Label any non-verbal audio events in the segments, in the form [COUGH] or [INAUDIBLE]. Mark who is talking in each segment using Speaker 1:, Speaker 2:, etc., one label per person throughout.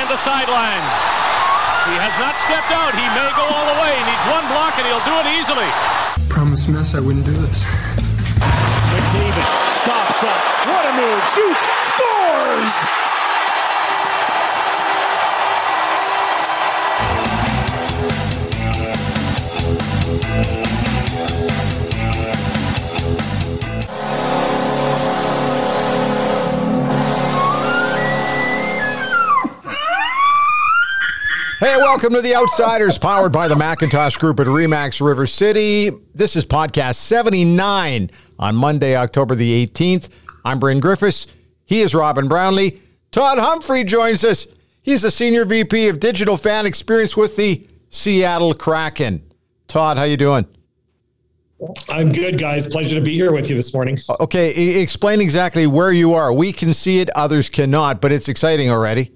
Speaker 1: a the sideline. He has not stepped out. He may go all the way. He needs one block and he'll do it easily.
Speaker 2: Promise mess I wouldn't do this. [LAUGHS]
Speaker 3: McDavid stops up. What a move. Shoots. Scores.
Speaker 4: Hey, welcome to The Outsiders, powered by the Macintosh Group at Remax River City. This is podcast 79 on Monday, October the 18th. I'm Bryn Griffiths. He is Robin Brownlee. Todd Humphrey joins us. He's the Senior VP of Digital Fan Experience with the Seattle Kraken. Todd, how you doing?
Speaker 5: I'm good, guys. Pleasure to be here with you this morning.
Speaker 4: Okay, explain exactly where you are. We can see it, others cannot, but it's exciting already.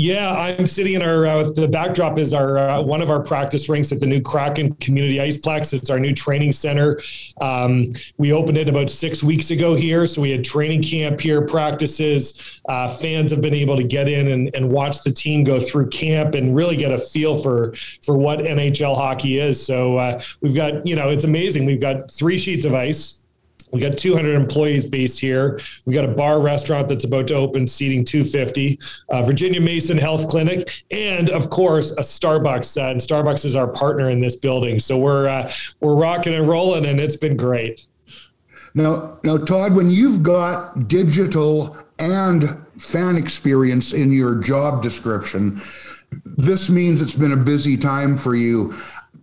Speaker 5: Yeah, I'm sitting in our. Uh, the backdrop is our uh, one of our practice rinks at the new Kraken Community Iceplex. It's our new training center. Um, we opened it about six weeks ago here, so we had training camp here, practices. Uh, fans have been able to get in and, and watch the team go through camp and really get a feel for for what NHL hockey is. So uh, we've got, you know, it's amazing. We've got three sheets of ice. We got 200 employees based here. We got a bar restaurant that's about to open, seating 250. Uh, Virginia Mason Health Clinic, and of course a Starbucks. Uh, and Starbucks is our partner in this building, so we're uh, we're rocking and rolling, and it's been great.
Speaker 6: Now, now, Todd, when you've got digital and fan experience in your job description, this means it's been a busy time for you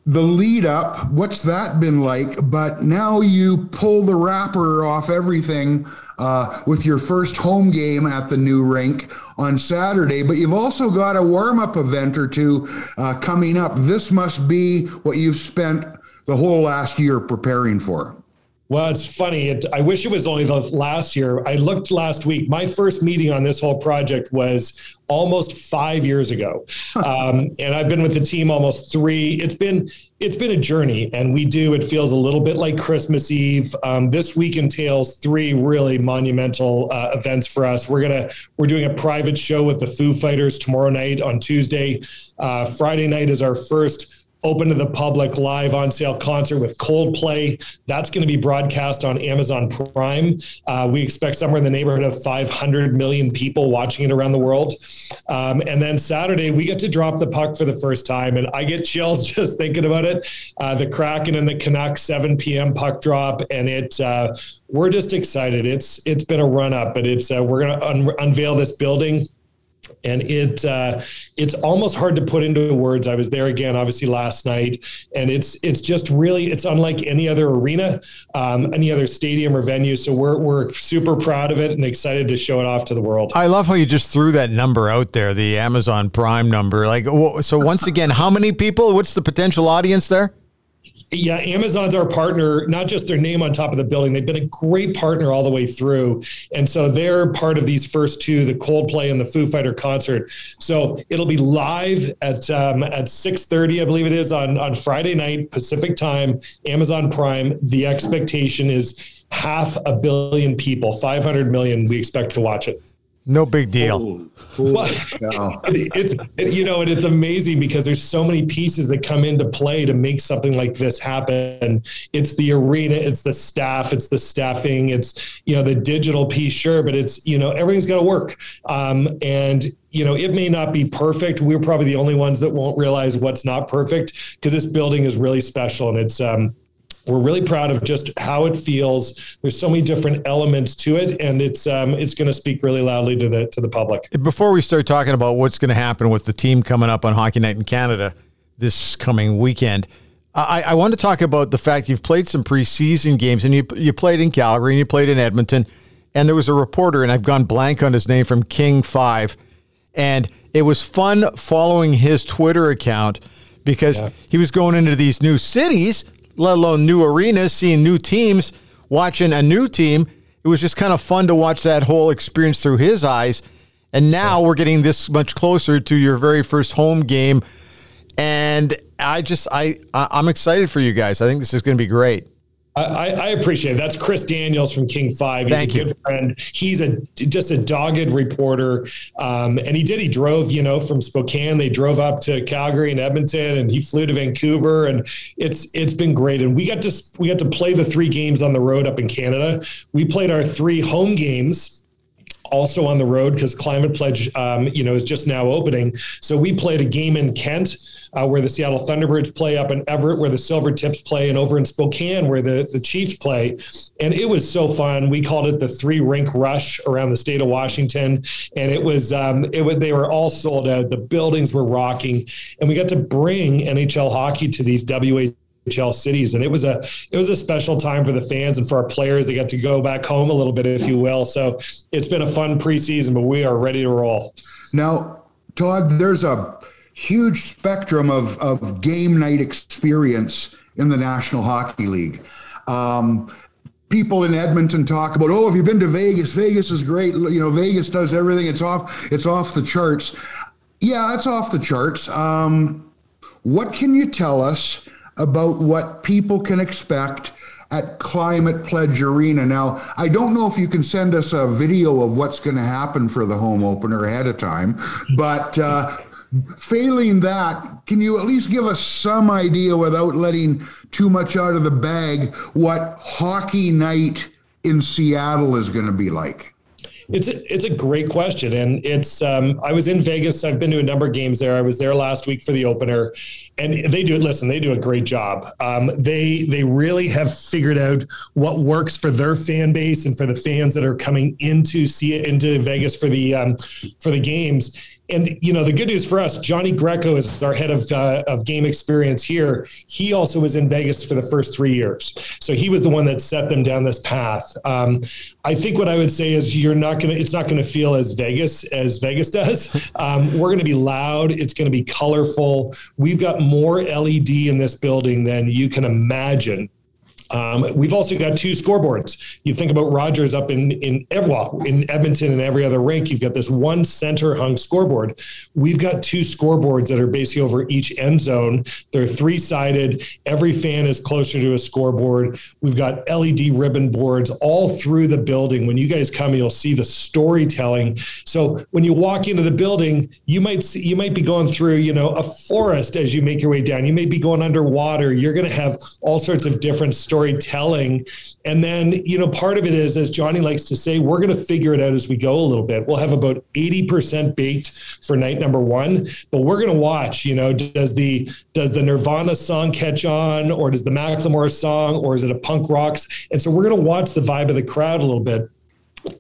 Speaker 6: the lead up, what's that been like? But now you pull the wrapper off everything uh, with your first home game at the new rink on Saturday. But you've also got a warm up event or two uh, coming up. This must be what you've spent the whole last year preparing for.
Speaker 5: Well, it's funny. It, I wish it was only the last year. I looked last week. My first meeting on this whole project was almost five years ago, [LAUGHS] um, and I've been with the team almost three. It's been it's been a journey, and we do. It feels a little bit like Christmas Eve. Um, this week entails three really monumental uh, events for us. We're gonna we're doing a private show with the Foo Fighters tomorrow night on Tuesday. Uh, Friday night is our first open to the public live on sale concert with Coldplay. That's going to be broadcast on Amazon Prime. Uh, we expect somewhere in the neighborhood of 500 million people watching it around the world. Um, and then Saturday, we get to drop the puck for the first time. And I get chills [LAUGHS] just thinking about it. Uh, the Kraken and the Canucks, 7 p.m. puck drop. And it, uh, we're just excited. It's It's been a run up, but it's, uh, we're going to un- unveil this building and it uh, it's almost hard to put into words. I was there again, obviously last night, and it's it's just really it's unlike any other arena, um, any other stadium or venue. So we're we're super proud of it and excited to show it off to the world.
Speaker 4: I love how you just threw that number out there, the Amazon Prime number. Like, so once again, how many people? What's the potential audience there?
Speaker 5: Yeah, Amazon's our partner, not just their name on top of the building. They've been a great partner all the way through. And so they're part of these first two, the Coldplay and the Foo Fighter concert. So it'll be live at um, at 6:30, I believe it is, on, on Friday night, Pacific time, Amazon Prime. The expectation is half a billion people, 500 million, we expect to watch it.
Speaker 4: No big deal.
Speaker 5: Well, it's you know, and it's amazing because there's so many pieces that come into play to make something like this happen. It's the arena, it's the staff, it's the staffing, it's you know the digital piece, sure, but it's you know everything's got to work. Um, and you know, it may not be perfect. We're probably the only ones that won't realize what's not perfect because this building is really special and it's um, we're really proud of just how it feels. There's so many different elements to it, and it's um, it's going to speak really loudly to the to the public.
Speaker 4: Before we start talking about what's going to happen with the team coming up on Hockey Night in Canada this coming weekend, I, I want to talk about the fact you've played some preseason games, and you you played in Calgary and you played in Edmonton, and there was a reporter, and I've gone blank on his name from King Five, and it was fun following his Twitter account because yeah. he was going into these new cities let alone new arenas, seeing new teams, watching a new team. It was just kind of fun to watch that whole experience through his eyes. And now we're getting this much closer to your very first home game. and I just I I'm excited for you guys. I think this is going to be great.
Speaker 5: I, I, appreciate it. That's Chris Daniels from King Five. He's
Speaker 4: Thank
Speaker 5: a
Speaker 4: you.
Speaker 5: good friend. He's a just a dogged reporter, um, and he did. He drove, you know, from Spokane. They drove up to Calgary and Edmonton, and he flew to Vancouver, and it's it's been great. And we got to we got to play the three games on the road up in Canada. We played our three home games also on the road because Climate Pledge, um, you know, is just now opening. So we played a game in Kent uh, where the Seattle Thunderbirds play, up in Everett where the Silver Tips play, and over in Spokane where the the Chiefs play. And it was so fun. We called it the three rink rush around the state of Washington, and it was um, it was they were all sold out. The buildings were rocking, and we got to bring NHL hockey to these WA NHL cities, and it was a it was a special time for the fans and for our players. They got to go back home a little bit, if you will. So it's been a fun preseason, but we are ready to roll.
Speaker 6: Now, Todd, there's a huge spectrum of of game night experience in the National Hockey League. Um, people in Edmonton talk about, oh, have you been to Vegas? Vegas is great. You know, Vegas does everything. It's off. It's off the charts. Yeah, it's off the charts. Um, what can you tell us? About what people can expect at Climate Pledge Arena. Now, I don't know if you can send us a video of what's going to happen for the home opener ahead of time, but uh, failing that, can you at least give us some idea without letting too much out of the bag what hockey night in Seattle is going to be like?
Speaker 5: It's a, it's a great question, and it's um, I was in Vegas. I've been to a number of games there. I was there last week for the opener, and they do it. listen. They do a great job. Um, they they really have figured out what works for their fan base and for the fans that are coming into see it into Vegas for the um, for the games and you know the good news for us johnny greco is our head of, uh, of game experience here. He also was in vegas for the first three years. So he was the one that set them down this path. Um, i think what i would say is you're not going to it's not going to feel as vegas as vegas [LAUGHS] does. Um, we're going to be loud. It's going to be colorful. We've got more led in this building than you can imagine um, we've also got two scoreboards. You think about Rogers up in in well, in Edmonton and every other rink. You've got this one center hung scoreboard. We've got two scoreboards that are basically over each end zone. They're three sided. Every fan is closer to a scoreboard. We've got LED ribbon boards all through the building. When you guys come, you'll see the storytelling. So when you walk into the building, you might see you might be going through you know a forest as you make your way down. You may be going underwater. You're going to have all sorts of different stories storytelling. And then, you know, part of it is, as Johnny likes to say, we're going to figure it out as we go a little bit. We'll have about 80% baked for night number one, but we're going to watch, you know, does the, does the Nirvana song catch on or does the Macklemore song or is it a punk rocks? And so we're going to watch the vibe of the crowd a little bit.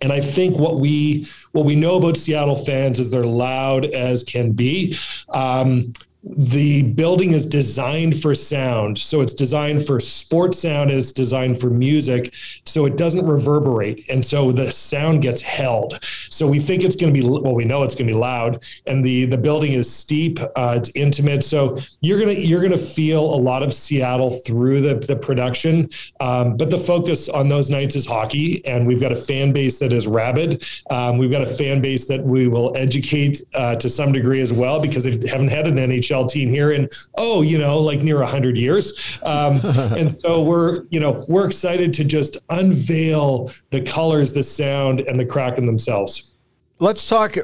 Speaker 5: And I think what we what we know about Seattle fans is they're loud as can be. Um, the building is designed for sound. So it's designed for sports sound and it's designed for music. So it doesn't reverberate. And so the sound gets held. So we think it's going to be, well, we know it's going to be loud and the, the building is steep. Uh, it's intimate. So you're going to, you're going to feel a lot of Seattle through the, the production. Um, but the focus on those nights is hockey. And we've got a fan base that is rabid. Um, we've got a fan base that we will educate uh, to some degree as well, because they haven't had an NHL team here in oh you know like near 100 years. Um, [LAUGHS] and so we're you know we're excited to just unveil the colors the sound and the kraken themselves.
Speaker 4: Let's talk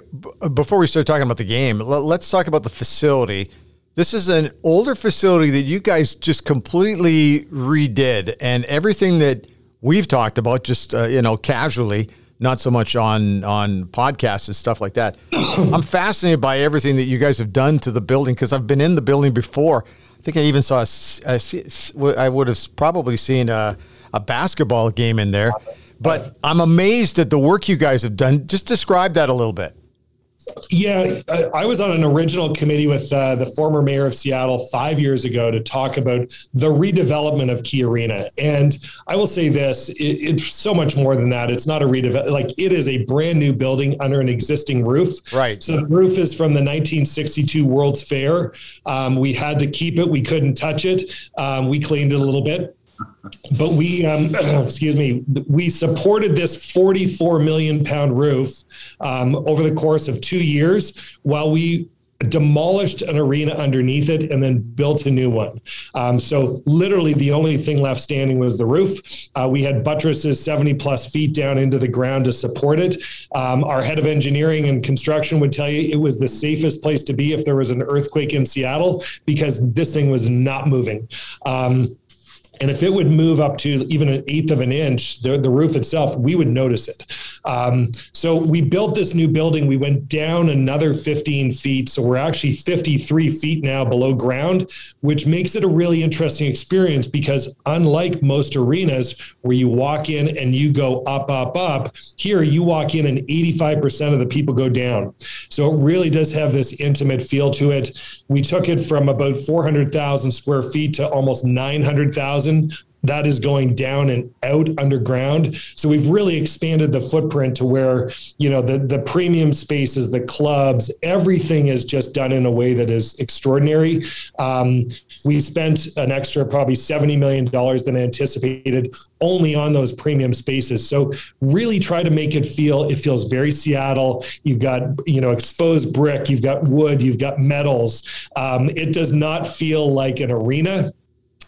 Speaker 4: before we start talking about the game let's talk about the facility. This is an older facility that you guys just completely redid and everything that we've talked about just uh, you know casually not so much on on podcasts and stuff like that. [COUGHS] I'm fascinated by everything that you guys have done to the building because I've been in the building before. I think I even saw a, a, I would have probably seen a, a basketball game in there. But I'm amazed at the work you guys have done. Just describe that a little bit.
Speaker 5: Yeah, I was on an original committee with uh, the former mayor of Seattle five years ago to talk about the redevelopment of Key Arena. And I will say this: it, it's so much more than that. It's not a redevelop; like it is a brand new building under an existing roof.
Speaker 4: Right.
Speaker 5: So the roof is from the 1962 World's Fair. Um, we had to keep it; we couldn't touch it. Um, we cleaned it a little bit but we, um, [CLEARS THROAT] excuse me, we supported this 44 million pound roof um, over the course of two years while we demolished an arena underneath it and then built a new one. Um, so literally the only thing left standing was the roof. Uh, we had buttresses 70 plus feet down into the ground to support it. Um, our head of engineering and construction would tell you it was the safest place to be if there was an earthquake in Seattle because this thing was not moving. Um, and if it would move up to even an eighth of an inch, the, the roof itself, we would notice it. Um, so we built this new building. We went down another 15 feet. So we're actually 53 feet now below ground, which makes it a really interesting experience because unlike most arenas where you walk in and you go up, up, up, here you walk in and 85% of the people go down. So it really does have this intimate feel to it. We took it from about 400,000 square feet to almost 900,000 that is going down and out underground. So we've really expanded the footprint to where, you know, the the premium spaces, the clubs, everything is just done in a way that is extraordinary. Um, we spent an extra probably $70 million than anticipated only on those premium spaces. So really try to make it feel, it feels very Seattle. You've got, you know, exposed brick, you've got wood, you've got metals. Um, it does not feel like an arena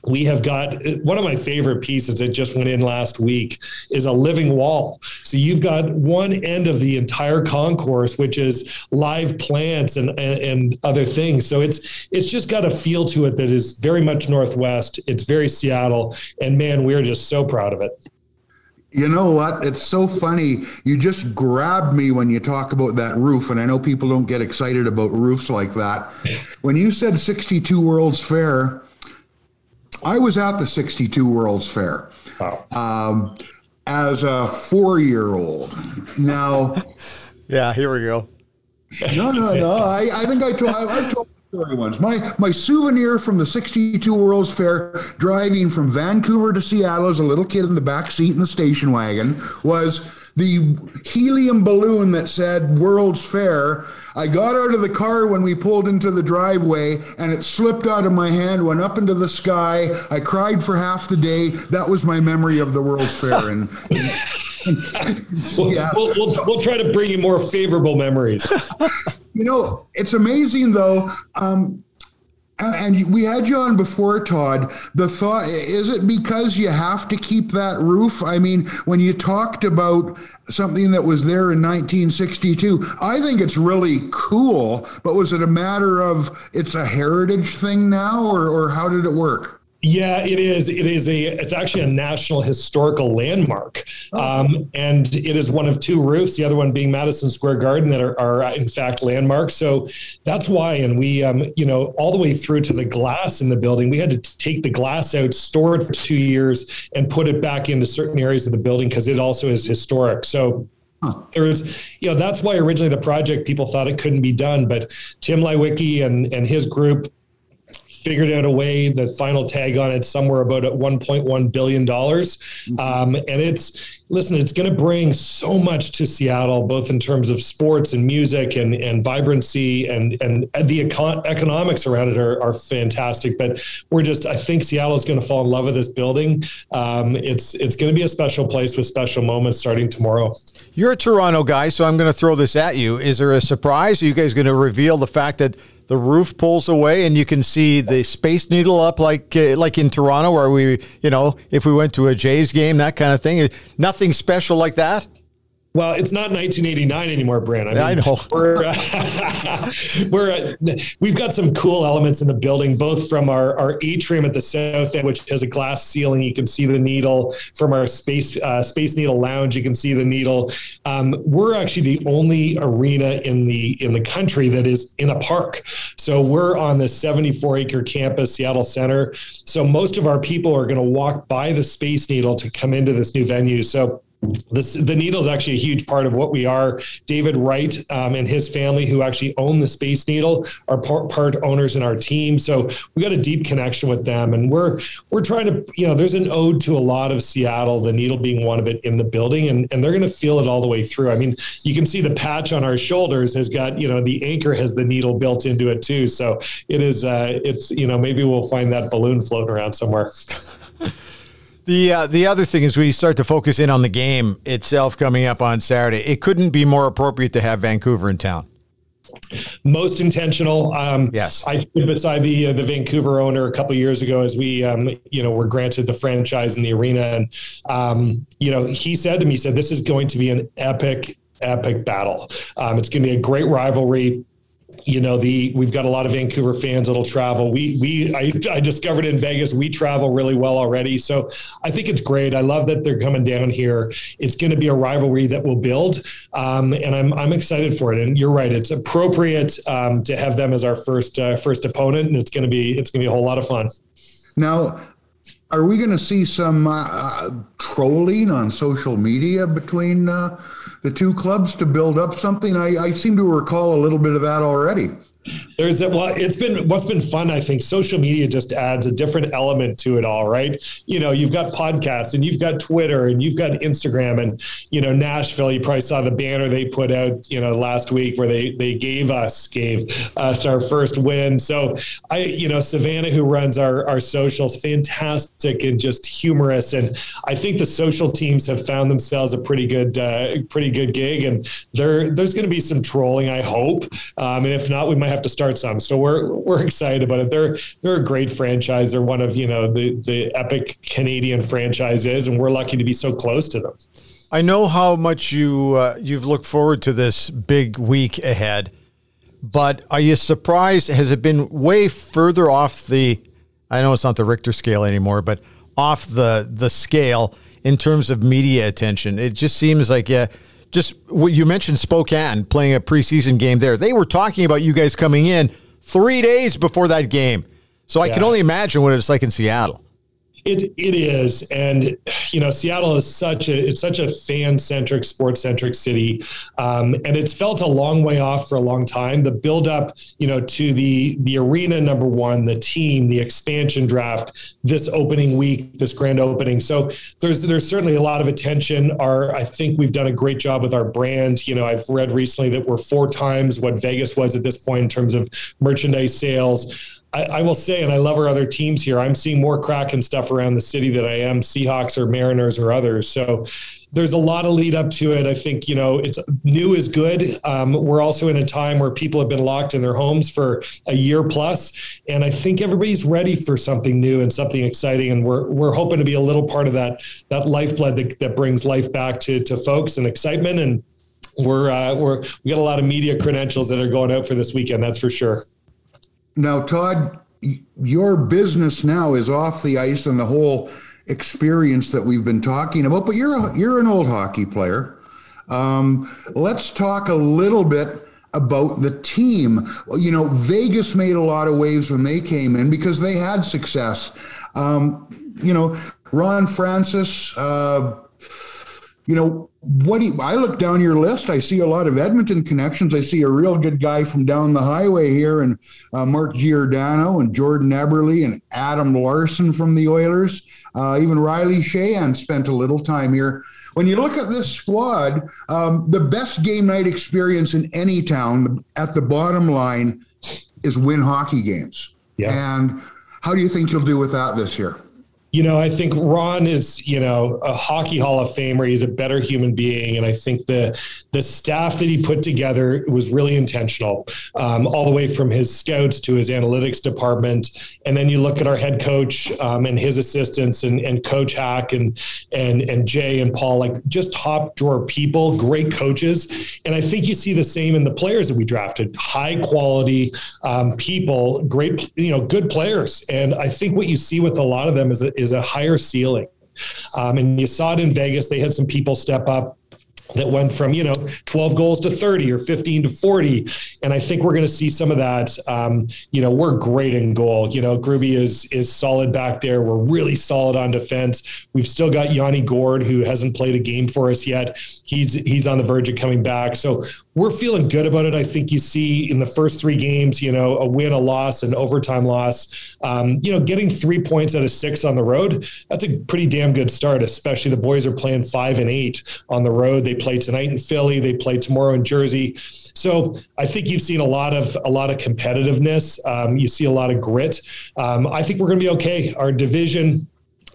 Speaker 5: we have got one of my favorite pieces that just went in last week is a living wall. So you've got one end of the entire concourse, which is live plants and, and, and other things. So it's it's just got a feel to it that is very much Northwest. It's very Seattle, and man, we're just so proud of it.
Speaker 6: You know what? It's so funny. You just grabbed me when you talk about that roof, and I know people don't get excited about roofs like that. When you said 62 World's Fair, I was at the 62 World's Fair wow. um, as a four year old. Now, [LAUGHS]
Speaker 4: yeah, here we go.
Speaker 6: No, no, no. I, I think I told, I, I told story once. My my souvenir from the 62 World's Fair, driving from Vancouver to Seattle as a little kid in the back seat in the station wagon, was the helium balloon that said World's Fair. I got out of the car when we pulled into the driveway and it slipped out of my hand, went up into the sky. I cried for half the day. That was my memory of the World's Fair. And,
Speaker 5: yeah. we'll, we'll, we'll try to bring you more favorable memories.
Speaker 6: you know, it's amazing though. Um, Uh, and we had you on before, Todd. The thought is it because you have to keep that roof? I mean, when you talked about something that was there in 1962, I think it's really cool. But was it a matter of it's a heritage thing now, or, or how did it work?
Speaker 5: Yeah, it is. It is a. It's actually a national historical landmark, oh. um, and it is one of two roofs. The other one being Madison Square Garden that are, are in fact landmarks. So that's why. And we, um, you know, all the way through to the glass in the building, we had to take the glass out, store it for two years, and put it back into certain areas of the building because it also is historic. So there was, you know, that's why originally the project people thought it couldn't be done, but Tim Leiweke and and his group figured out a way. The final tag on it somewhere about at 1.1 billion dollars, mm-hmm. um, and it's listen, it's going to bring so much to Seattle, both in terms of sports and music and and vibrancy and and the econ- economics around it are, are fantastic. But we're just, I think Seattle is going to fall in love with this building. Um, it's it's going to be a special place with special moments starting tomorrow.
Speaker 4: You're a Toronto guy, so I'm going to throw this at you. Is there a surprise? Are you guys going to reveal the fact that the roof pulls away and you can see the Space Needle up like uh, like in Toronto where we, you know, if we went to a Jays game, that kind of thing. Nothing special like that.
Speaker 5: Well, it's not 1989 anymore, Bryn.
Speaker 4: I, mean, I know.
Speaker 5: We're, uh, [LAUGHS] we're uh, we've got some cool elements in the building, both from our, our atrium at the south end, which has a glass ceiling. You can see the needle from our space uh, Space Needle Lounge. You can see the needle. Um, we're actually the only arena in the in the country that is in a park. So we're on the 74 acre campus, Seattle Center. So most of our people are going to walk by the Space Needle to come into this new venue. So this, the needle is actually a huge part of what we are. David Wright um, and his family, who actually own the Space Needle, are part, part, owners in our team. So we got a deep connection with them, and we're we're trying to, you know, there's an ode to a lot of Seattle, the needle being one of it in the building, and and they're going to feel it all the way through. I mean, you can see the patch on our shoulders has got, you know, the anchor has the needle built into it too. So it is, uh, it's, you know, maybe we'll find that balloon floating around somewhere. [LAUGHS]
Speaker 4: The uh, the other thing is we start to focus in on the game itself coming up on Saturday. It couldn't be more appropriate to have Vancouver in town.
Speaker 5: most intentional. Um,
Speaker 4: yes,
Speaker 5: I stood beside the uh, the Vancouver owner a couple years ago as we um, you know were granted the franchise in the arena, and um, you know he said to me, he said this is going to be an epic epic battle. Um, it's going to be a great rivalry you know the we've got a lot of Vancouver fans that'll travel. We we I, I discovered in Vegas we travel really well already, so I think it's great. I love that they're coming down here. It's going to be a rivalry that will build, um, and I'm I'm excited for it. And you're right, it's appropriate um, to have them as our first uh, first opponent, and it's going to be it's going to be a whole lot of fun.
Speaker 6: Now, are we going to see some uh, trolling on social media between? Uh, the two clubs to build up something? I, I seem to recall a little bit of that already.
Speaker 5: There's a, well, it's been what's been fun. I think social media just adds a different element to it all, right? You know, you've got podcasts and you've got Twitter and you've got Instagram and you know Nashville. You probably saw the banner they put out, you know, last week where they they gave us gave us our first win. So I, you know, Savannah who runs our our socials, fantastic and just humorous. And I think the social teams have found themselves a pretty good uh, pretty good gig. And there there's going to be some trolling, I hope. Um, and if not, we might have to start some. So we're we're excited about it. They're they're a great franchise. They're one of you know the the epic Canadian franchises, and we're lucky to be so close to them.
Speaker 4: I know how much you uh, you've looked forward to this big week ahead, but are you surprised? Has it been way further off the? I know it's not the Richter scale anymore, but off the the scale in terms of media attention. It just seems like yeah just what you mentioned Spokane playing a preseason game there. They were talking about you guys coming in three days before that game. So I can only imagine what it's like in Seattle.
Speaker 5: It it is, and you know, Seattle is such a it's such a fan centric, sports centric city, um, and it's felt a long way off for a long time. The build up, you know, to the the arena number one, the team, the expansion draft, this opening week, this grand opening. So there's there's certainly a lot of attention. Our I think we've done a great job with our brand. You know, I've read recently that we're four times what Vegas was at this point in terms of merchandise sales. I, I, will say, and I love our other teams here. I'm seeing more Kraken stuff around the city that I am Seahawks or Mariners or others. So there's a lot of lead up to it. I think you know it's new is good. Um, we're also in a time where people have been locked in their homes for a year plus, and I think everybody's ready for something new and something exciting. And we're we're hoping to be a little part of that that lifeblood that, that brings life back to to folks and excitement. And we're uh, we're we got a lot of media credentials that are going out for this weekend. That's for sure.
Speaker 6: Now, Todd, your business now is off the ice and the whole experience that we've been talking about, but you're a, you're an old hockey player. Um, let's talk a little bit about the team. You know, Vegas made a lot of waves when they came in because they had success. Um, you know, Ron Francis, uh, you know, what do you, I look down your list, I see a lot of Edmonton connections. I see a real good guy from down the highway here, and uh, Mark Giordano and Jordan Eberle and Adam Larsson from the Oilers. Uh, even Riley Sheahan spent a little time here. When you look at this squad, um, the best game night experience in any town at the bottom line is win hockey games. Yeah. And how do you think you'll do with that this year?
Speaker 5: You know, I think Ron is, you know, a hockey Hall of Famer. He's a better human being, and I think the the staff that he put together was really intentional, um, all the way from his scouts to his analytics department. And then you look at our head coach um, and his assistants, and, and Coach Hack and and and Jay and Paul, like just top drawer people, great coaches. And I think you see the same in the players that we drafted, high quality um, people, great, you know, good players. And I think what you see with a lot of them is a, is a higher ceiling. Um, and you saw it in Vegas. They had some people step up that went from you know 12 goals to 30 or 15 to 40 and i think we're going to see some of that um, you know we're great in goal. You know Gruby is is solid back there. We're really solid on defense. We've still got yanni gourde who hasn't played a game for us yet. He's he's on the verge of coming back. So we're feeling good about it. I think you see in the first three games, you know, a win, a loss, an overtime loss. Um, you know, getting three points out of six on the road, that's a pretty damn good start, especially the boys are playing five and eight on the road. They play tonight in Philly, they play tomorrow in Jersey. So I think you've seen a lot of a lot of competitiveness. Um, you see a lot of grit. Um, I think we're going to be okay. Our division,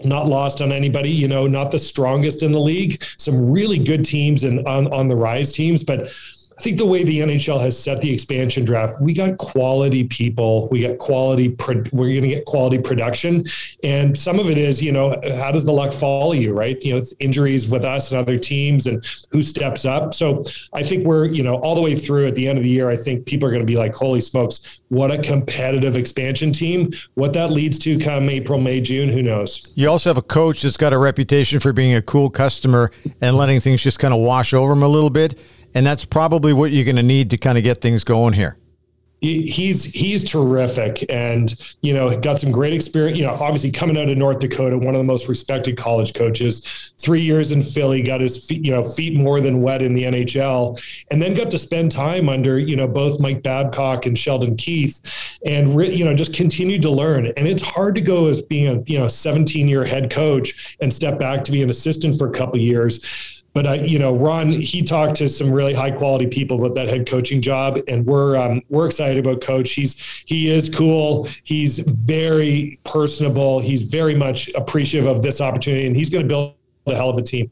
Speaker 5: not lost on anybody, you know, not the strongest in the league. Some really good teams and on, on the rise teams, but I think the way the NHL has set the expansion draft, we got quality people, we got quality, pro- we're going to get quality production. And some of it is, you know, how does the luck follow you, right? You know, injuries with us and other teams and who steps up. So I think we're, you know, all the way through at the end of the year, I think people are going to be like, holy smokes, what a competitive expansion team. What that leads to come April, May, June, who knows?
Speaker 4: You also have a coach that's got a reputation for being a cool customer and letting things just kind of wash over him a little bit. And that's probably what you're going to need to kind of get things going here.
Speaker 5: He's he's terrific and you know got some great experience you know obviously coming out of north dakota one of the most respected college coaches three years in philly got his feet you know feet more than wet in the nhl and then got to spend time under you know both mike babcock and Sheldon Keefe and re- you know just continued to learn. And it's hard to go as being a you know 17 year head coach and step back to be an assistant for a couple years but I, you know, Ron, he talked to some really high quality people about that head coaching job, and we're um, we're excited about Coach. He's he is cool. He's very personable. He's very much appreciative of this opportunity, and he's going to build a hell of a team.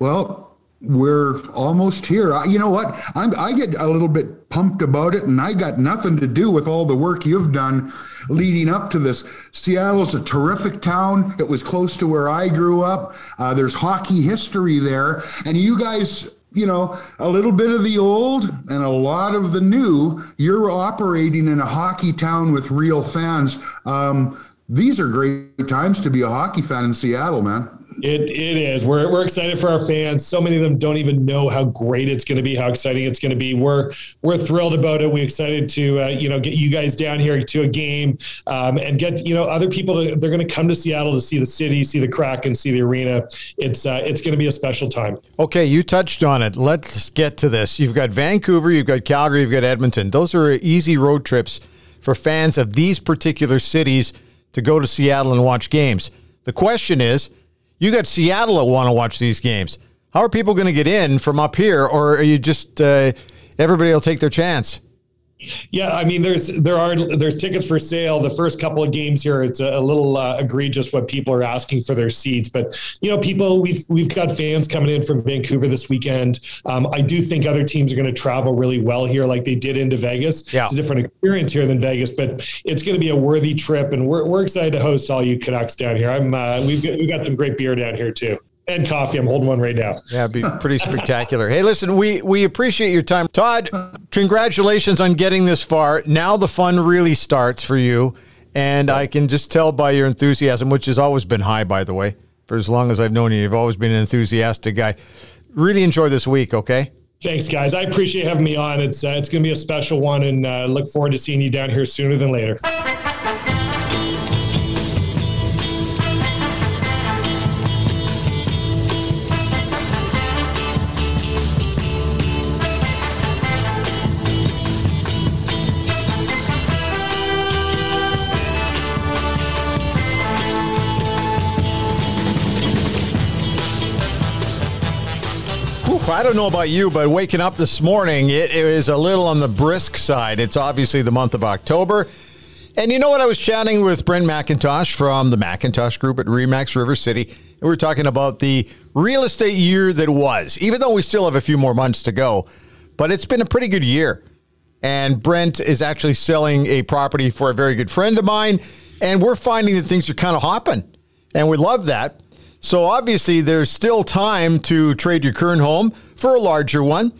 Speaker 6: Well, we're almost here. You know what? I'm, I get a little bit pumped about it, and I got nothing to do with all the work you've done leading up to this. Seattle's a terrific town. It was close to where I grew up. Uh, there's hockey history there, and you guys. You know, a little bit of the old and a lot of the new. You're operating in a hockey town with real fans. Um, these are great times to be a hockey fan in Seattle, man.
Speaker 5: It it is. We're we're excited for our fans. So many of them don't even know how great it's going to be, how exciting it's going to be. We're we're thrilled about it. We're excited to uh, you know get you guys down here to a game um, and get you know other people. To, they're going to come to Seattle to see the city, see the crack, and see the arena. It's uh, it's going to be a special time.
Speaker 4: Okay, you touched on it. Let's get to this. You've got Vancouver, you've got Calgary, you've got Edmonton. Those are easy road trips for fans of these particular cities to go to Seattle and watch games. The question is you got Seattle that want to watch these games. How are people going to get in from up here, or are you just uh, everybody will take their chance?
Speaker 5: Yeah, I mean, there's there are there's tickets for sale. The first couple of games here, it's a, a little uh, egregious what people are asking for their seats. But you know, people we've we've got fans coming in from Vancouver this weekend. Um, I do think other teams are going to travel really well here, like they did into Vegas. Yeah. It's a different experience here than Vegas, but it's going to be a worthy trip, and we're we're excited to host all you Canucks down here. I'm uh, we've got, we've got some great beer down here too and coffee. I'm holding one right now.
Speaker 4: Yeah, it'd be pretty spectacular. hey, listen, we we appreciate your time, Todd. Congratulations on getting this far. Now the fun really starts for you, and I can just tell by your enthusiasm, which has always been high, by the way. For as long as I've known you, you've always been an enthusiastic guy. Really enjoy this week, okay?
Speaker 5: Thanks, guys. I appreciate having me on. It's uh, it's going to be a special one, and uh, look forward to seeing you down here sooner than later.
Speaker 4: I don't know about you, but waking up this morning, it, it was a little on the brisk side. It's obviously the month of October. And you know what? I was chatting with Brent McIntosh from the Macintosh Group at Remax River City. And we were talking about the real estate year that was, even though we still have a few more months to go. But it's been a pretty good year. And Brent is actually selling a property for a very good friend of mine. And we're finding that things are kind of hopping. And we love that. So obviously, there's still time to trade your current home for a larger one.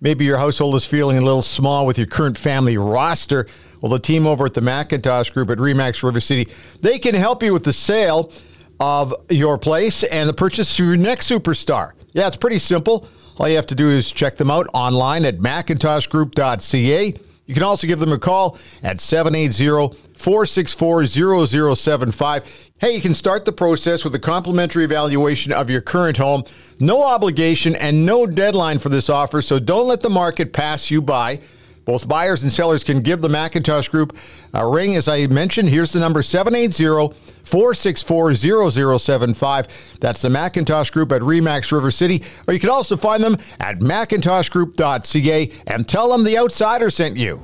Speaker 4: Maybe your household is feeling a little small with your current family roster. Well, the team over at the Macintosh Group at Remax River City, they can help you with the sale of your place and the purchase of your next superstar. Yeah, it's pretty simple. All you have to do is check them out online at macintoshgroup.ca. You can also give them a call at 780 464 0075. Hey, you can start the process with a complimentary evaluation of your current home. No obligation and no deadline for this offer, so don't let the market pass you by. Both buyers and sellers can give the Macintosh Group a ring. As I mentioned, here's the number 780 464 0075. That's the Macintosh Group at Remax River City. Or you can also find them at macintoshgroup.ca and tell them the outsider sent you.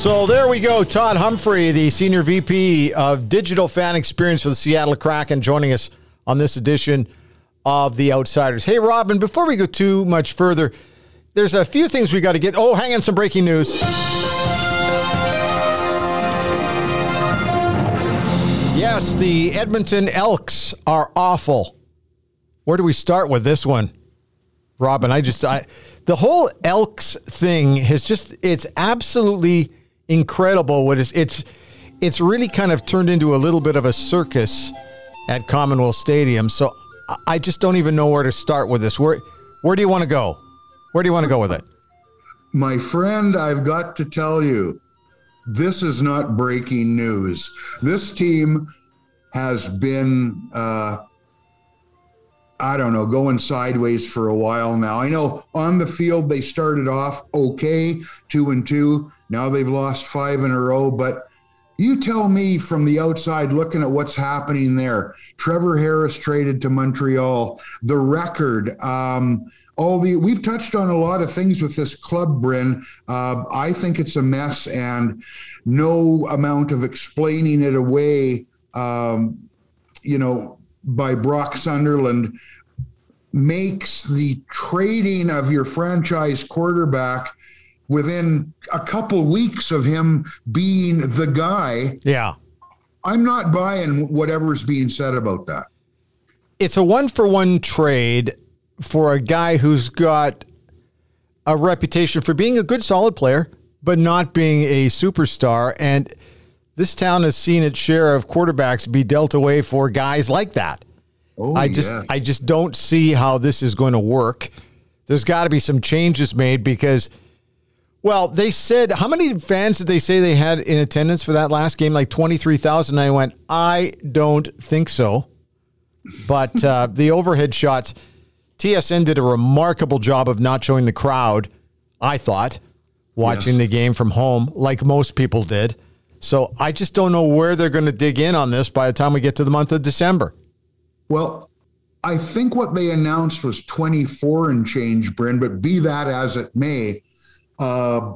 Speaker 4: So there we go. Todd Humphrey, the Senior VP of Digital Fan Experience for the Seattle Kraken, joining us on this edition of The Outsiders. Hey, Robin, before we go too much further, there's a few things we got to get. Oh, hang on, some breaking news. Yes, the Edmonton Elks are awful. Where do we start with this one? Robin, I just I the whole Elks thing has just it's absolutely incredible what is it's it's really kind of turned into a little bit of a circus at Commonwealth Stadium. So I just don't even know where to start with this. Where where do you want to go? Where do you want to go with it?
Speaker 6: My friend, I've got to tell you, this is not breaking news. This team has been, uh, I don't know, going sideways for a while now. I know on the field they started off okay, two and two. Now they've lost five in a row, but you tell me from the outside looking at what's happening there. Trevor Harris traded to Montreal. The record, um, all the we've touched on a lot of things with this club, Bryn. Uh, I think it's a mess, and no amount of explaining it away, um, you know, by Brock Sunderland makes the trading of your franchise quarterback within a couple weeks of him being the guy.
Speaker 4: Yeah.
Speaker 6: I'm not buying whatever's being said about that.
Speaker 4: It's a one for one trade for a guy who's got a reputation for being a good solid player, but not being a superstar. And this town has seen its share of quarterbacks be dealt away for guys like that.
Speaker 6: Oh,
Speaker 4: I just
Speaker 6: yeah.
Speaker 4: I just don't see how this is going to work. There's got to be some changes made because well, they said how many fans did they say they had in attendance for that last game? Like 23,000. I went, "I don't think so." But uh, [LAUGHS] the overhead shots TSN did a remarkable job of not showing the crowd, I thought, watching
Speaker 6: Yes.
Speaker 4: the game from home, like most people did. So I just don't know where they're going to dig in on this by the time we get to the month of December.
Speaker 6: Well, I think what they announced was 24 and change, Bryn, but be that as it may, uh,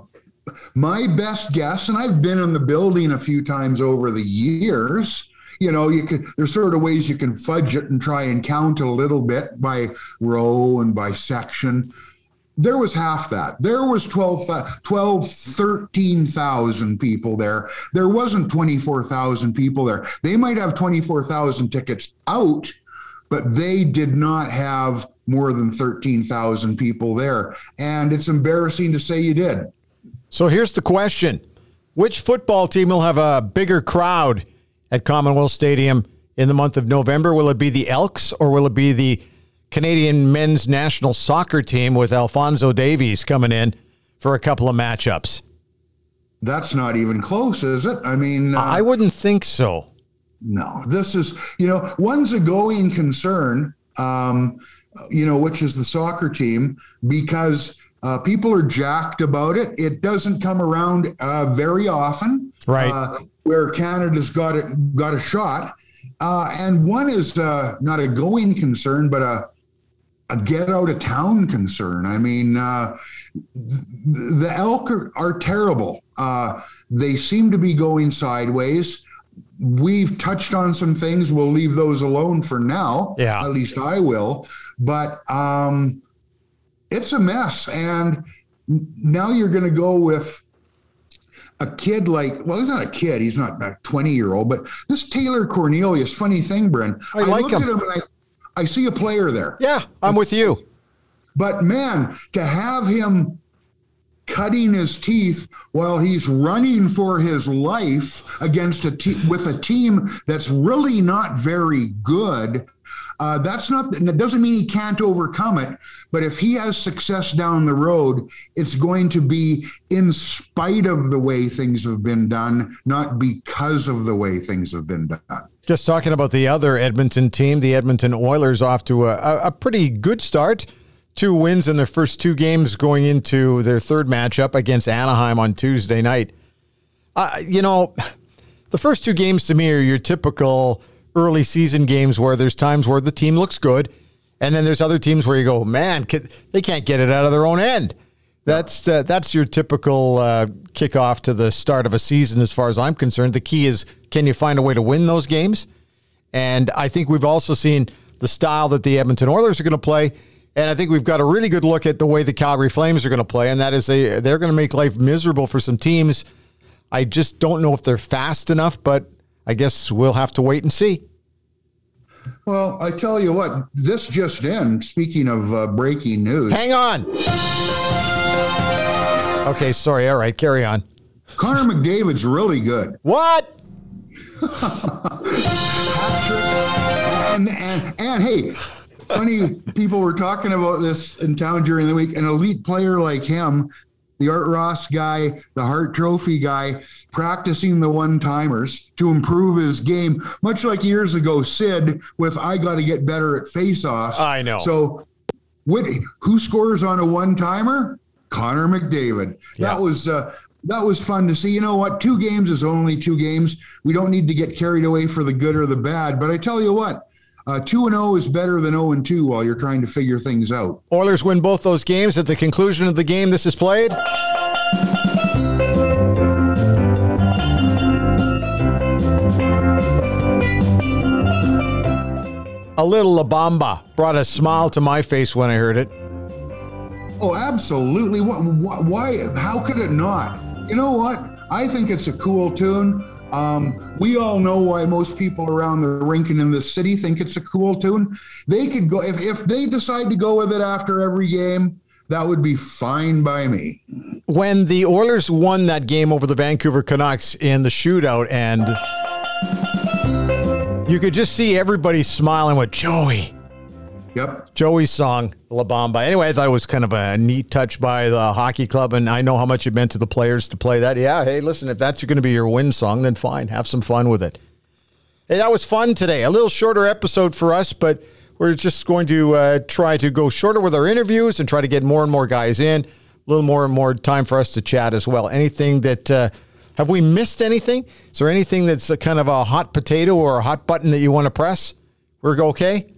Speaker 6: my best guess, and I've been in the building a few times over the years. You know, you can. There's sort of ways you can fudge it and try and count a little bit by row and by section. There was half that. There was 12, thou- 12 13,000 people there. There wasn't 24,000 people there. They might have 24,000 tickets out, but they did not have more than 13,000 people there. And it's embarrassing to say you did.
Speaker 4: So here's the question Which football team will have a bigger crowd at Commonwealth Stadium in the month of November? Will it be the Elks or will it be the Canadian men's national soccer team with Alfonso Davies coming in for a couple of matchups?
Speaker 6: That's not even close, is it? I mean, uh,
Speaker 4: I wouldn't think so.
Speaker 6: no, this is, you know, one's a going concern, um, you know, which is the soccer team, because uh, people are jacked about it. It doesn't come around uh, very often,
Speaker 4: Right.
Speaker 6: Uh, where Canada's got a, got a shot. Uh, and one is uh, not a going concern, but a, a get out of town concern. I mean, uh, the elk are, are terrible. Uh, they seem to be going sideways. We've touched on some things. We'll leave those alone for now.
Speaker 4: Yeah.
Speaker 6: At least I will. But um, it's a mess. And now you're going to go with a kid like, well, he's not a kid. He's not a 20 year old, but this Taylor Cornelius, funny thing, Bryn
Speaker 4: I like
Speaker 6: look
Speaker 4: him.
Speaker 6: at him and I, see a player there.
Speaker 4: Yeah, I'm with you.
Speaker 6: But man, to have him cutting his teeth while he's running for his life against a te- with a team that's really not very good. Uh, that's not. It doesn't mean he can't overcome it. But if he has success down the road, it's going to be in spite of the way things have been done, not because of the way things have been done.
Speaker 4: Just talking about the other Edmonton team, the Edmonton Oilers off to a, a pretty good start. Two wins in their first two games going into their third matchup against Anaheim on Tuesday night. Uh, you know, the first two games to me are your typical early season games where there's times where the team looks good, and then there's other teams where you go, man, they can't get it out of their own end. That's uh, that's your typical uh, kickoff to the start of a season, as far as I'm concerned. The key is can you find a way to win those games? And I think we've also seen the style that the Edmonton Oilers are going to play, and I think we've got a really good look at the way the Calgary Flames are going to play, and that is they they're going to make life miserable for some teams. I just don't know if they're fast enough, but I guess we'll have to wait and see.
Speaker 6: Well, I tell you what, this just in. Speaking of uh, breaking news,
Speaker 4: Hang on. Okay, sorry. All right, carry on.
Speaker 6: Connor McDavid's really good. [LAUGHS]
Speaker 4: What?
Speaker 6: And, and, and hey, funny people were talking about this in town during the week. An elite player like him, the Art Ross guy, the Hart Trophy guy, practicing the one timers to improve his game, much like years ago, Sid with I got to get better at face offs.
Speaker 4: I know.
Speaker 6: So, what, who scores on a one timer? Connor McDavid.
Speaker 4: Yeah.
Speaker 6: That was. Uh, that was fun to see. You know what? Two games is only two games. We don't need to get carried away for the good or the bad. But I tell you what, Uh, two and zero is better than zero and two while you're trying to figure things out.
Speaker 4: Oilers win both those games. At the conclusion of the game, this is played. A little La Bamba brought a smile to my face when I heard it.
Speaker 6: Oh, absolutely. What, why? How could it not? You know what? I think it's a cool tune. Um, we all know why most people around the rink and in the city think it's a cool tune. They could go if if they decide to go with it after every game. That would be fine by me.
Speaker 4: When the Oilers won that game over the Vancouver Canucks in the shootout, and you could just see everybody smiling with Joey.
Speaker 6: Yep.
Speaker 4: Joey's song, La Bamba. Anyway, I thought it was kind of a neat touch by the hockey club, and I know how much it meant to the players to play that. Yeah, hey, listen, if that's going to be your win song, then fine, have some fun with it. Hey, that was fun today. A little shorter episode for us, but we're just going to uh, try to go shorter with our interviews and try to get more and more guys in. A little more and more time for us to chat as well. Anything that uh, have we missed anything? Is there anything that's kind of a hot potato or a hot button that you want to press? We're okay.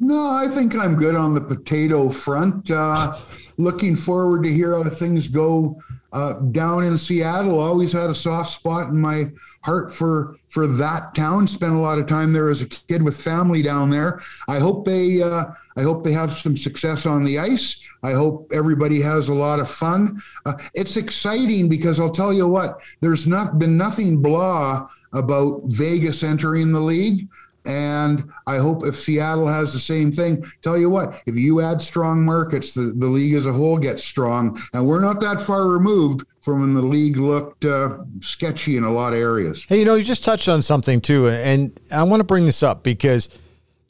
Speaker 6: No, I think I'm good on the potato front. Uh, looking forward to hear how things go uh, down in Seattle. Always had a soft spot in my heart for for that town. Spent a lot of time there as a kid with family down there. I hope they uh, I hope they have some success on the ice. I hope everybody has a lot of fun. Uh, it's exciting because I'll tell you what, there's not been nothing blah about Vegas entering the league. And I hope if Seattle has the same thing, tell you what, if you add strong markets, the, the league as a whole gets strong. And we're not that far removed from when the league looked uh, sketchy in a lot of areas.
Speaker 4: Hey, you know, you just touched on something too, and I want to bring this up because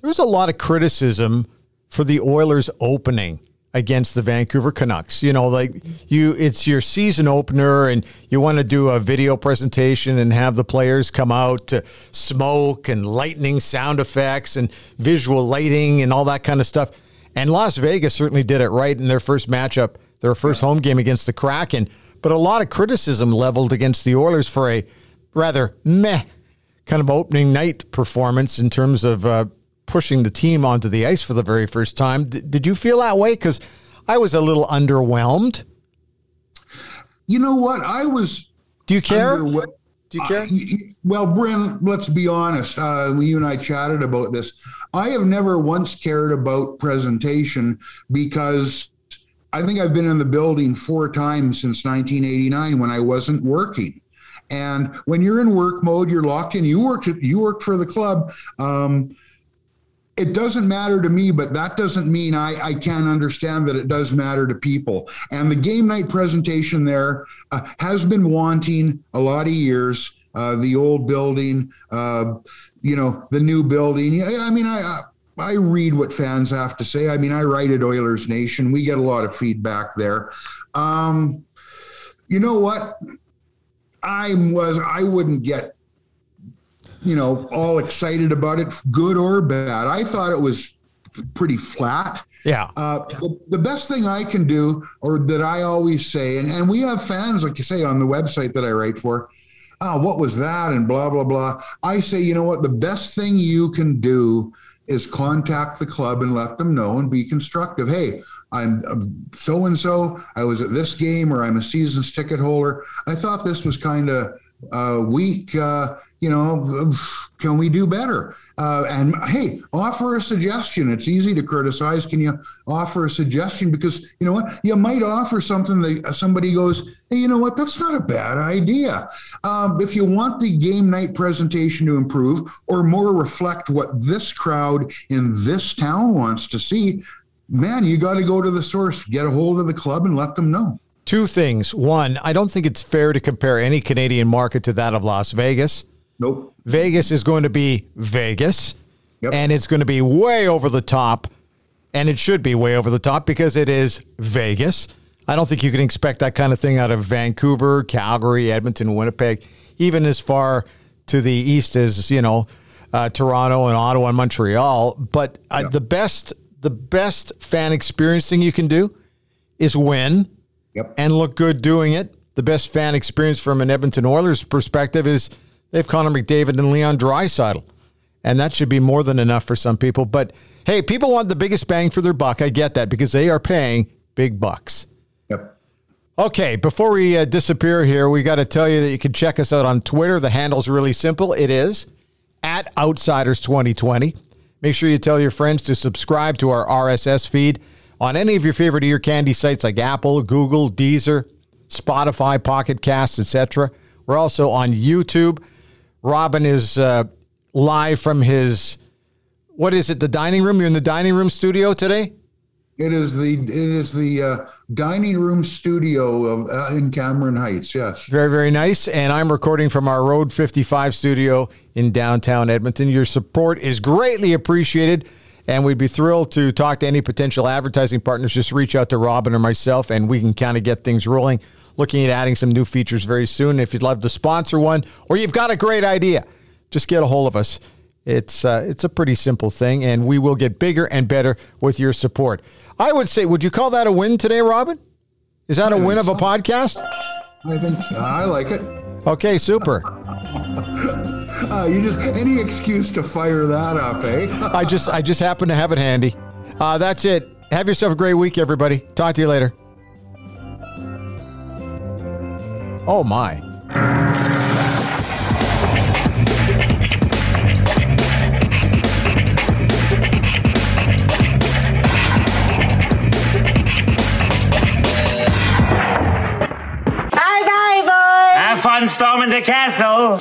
Speaker 4: there's a lot of criticism for the Oilers opening against the Vancouver Canucks. You know, like you it's your season opener and you want to do a video presentation and have the players come out to smoke and lightning sound effects and visual lighting and all that kind of stuff. And Las Vegas certainly did it right in their first matchup, their first home game against the Kraken. But a lot of criticism leveled against the Oilers for a rather meh kind of opening night performance in terms of uh, pushing the team onto the ice for the very first time. D- did you feel that way? Because I was a little underwhelmed.
Speaker 6: You know what? I was.
Speaker 4: Do you care? Do you care?
Speaker 6: I- well, Bryn, let's be honest. Uh, you and I chatted about this. I have never once cared about presentation because I think I've been in the building four times since 1989 when I wasn't working. And when you're in work mode, you're locked in. You work. You work for the club. Um, it doesn't matter to me, but that doesn't mean I, I can't understand that it does matter to people. And the game night presentation there uh, has been wanting a lot of years. Uh, the old building, uh, you know, the new building. I mean, I, I read what fans have to say. I mean, I write at Oilers Nation. We get a lot of feedback there. Um, you know what? I was I wouldn't get you know, all excited about it, good or bad. I thought it was pretty flat.
Speaker 4: Yeah.
Speaker 6: Uh, the, the best thing I can do, or that I always say, and, and we have fans, like you say, on the website that I write for, oh, what was that? And blah, blah, blah. I say, you know what? The best thing you can do is contact the club and let them know and be constructive. Hey, I'm so and so. I was at this game, or I'm a season's ticket holder. I thought this was kind of uh, weak. Uh, you know, can we do better? Uh, and hey, offer a suggestion. It's easy to criticize. Can you offer a suggestion? Because you know what, you might offer something that somebody goes, hey, you know what, that's not a bad idea. Um, if you want the game night presentation to improve or more reflect what this crowd in this town wants to see, man, you got to go to the source, get a hold of the club, and let them know.
Speaker 4: Two things. One, I don't think it's fair to compare any Canadian market to that of Las Vegas.
Speaker 6: Nope.
Speaker 4: Vegas is going to be Vegas, yep. and it's going to be way over the top, and it should be way over the top because it is Vegas. I don't think you can expect that kind of thing out of Vancouver, Calgary, Edmonton, Winnipeg, even as far to the east as you know uh, Toronto and Ottawa and Montreal. But uh, yep. the best, the best fan experience thing you can do is win
Speaker 6: yep.
Speaker 4: and look good doing it. The best fan experience from an Edmonton Oilers perspective is they have Connor McDavid and Leon Draisaitl. And that should be more than enough for some people. But hey, people want the biggest bang for their buck. I get that because they are paying big bucks.
Speaker 6: Yep.
Speaker 4: Okay, before we uh, disappear here, we got to tell you that you can check us out on Twitter. The handle's really simple. It is at Outsiders 2020. Make sure you tell your friends to subscribe to our RSS feed on any of your favorite ear candy sites like Apple, Google, Deezer, Spotify, Pocket Casts, etc. We're also on YouTube. Robin is uh, live from his what is it? The dining room. You're in the dining room studio today.
Speaker 6: It is the it is the uh, dining room studio of, uh, in Cameron Heights. Yes,
Speaker 4: very very nice. And I'm recording from our Road 55 studio in downtown Edmonton. Your support is greatly appreciated. And we'd be thrilled to talk to any potential advertising partners. Just reach out to Robin or myself, and we can kind of get things rolling. Looking at adding some new features very soon. If you'd love to sponsor one, or you've got a great idea, just get a hold of us. It's uh, it's a pretty simple thing, and we will get bigger and better with your support. I would say, would you call that a win today, Robin? Is that a win of a podcast?
Speaker 6: I think I like it.
Speaker 4: Okay, super. [LAUGHS]
Speaker 6: Uh, you just any excuse to fire that up, eh?
Speaker 4: I just I just happen to have it handy. Uh, that's it. Have yourself a great week, everybody. Talk to you later. Oh my.
Speaker 7: Have fun storming the castle.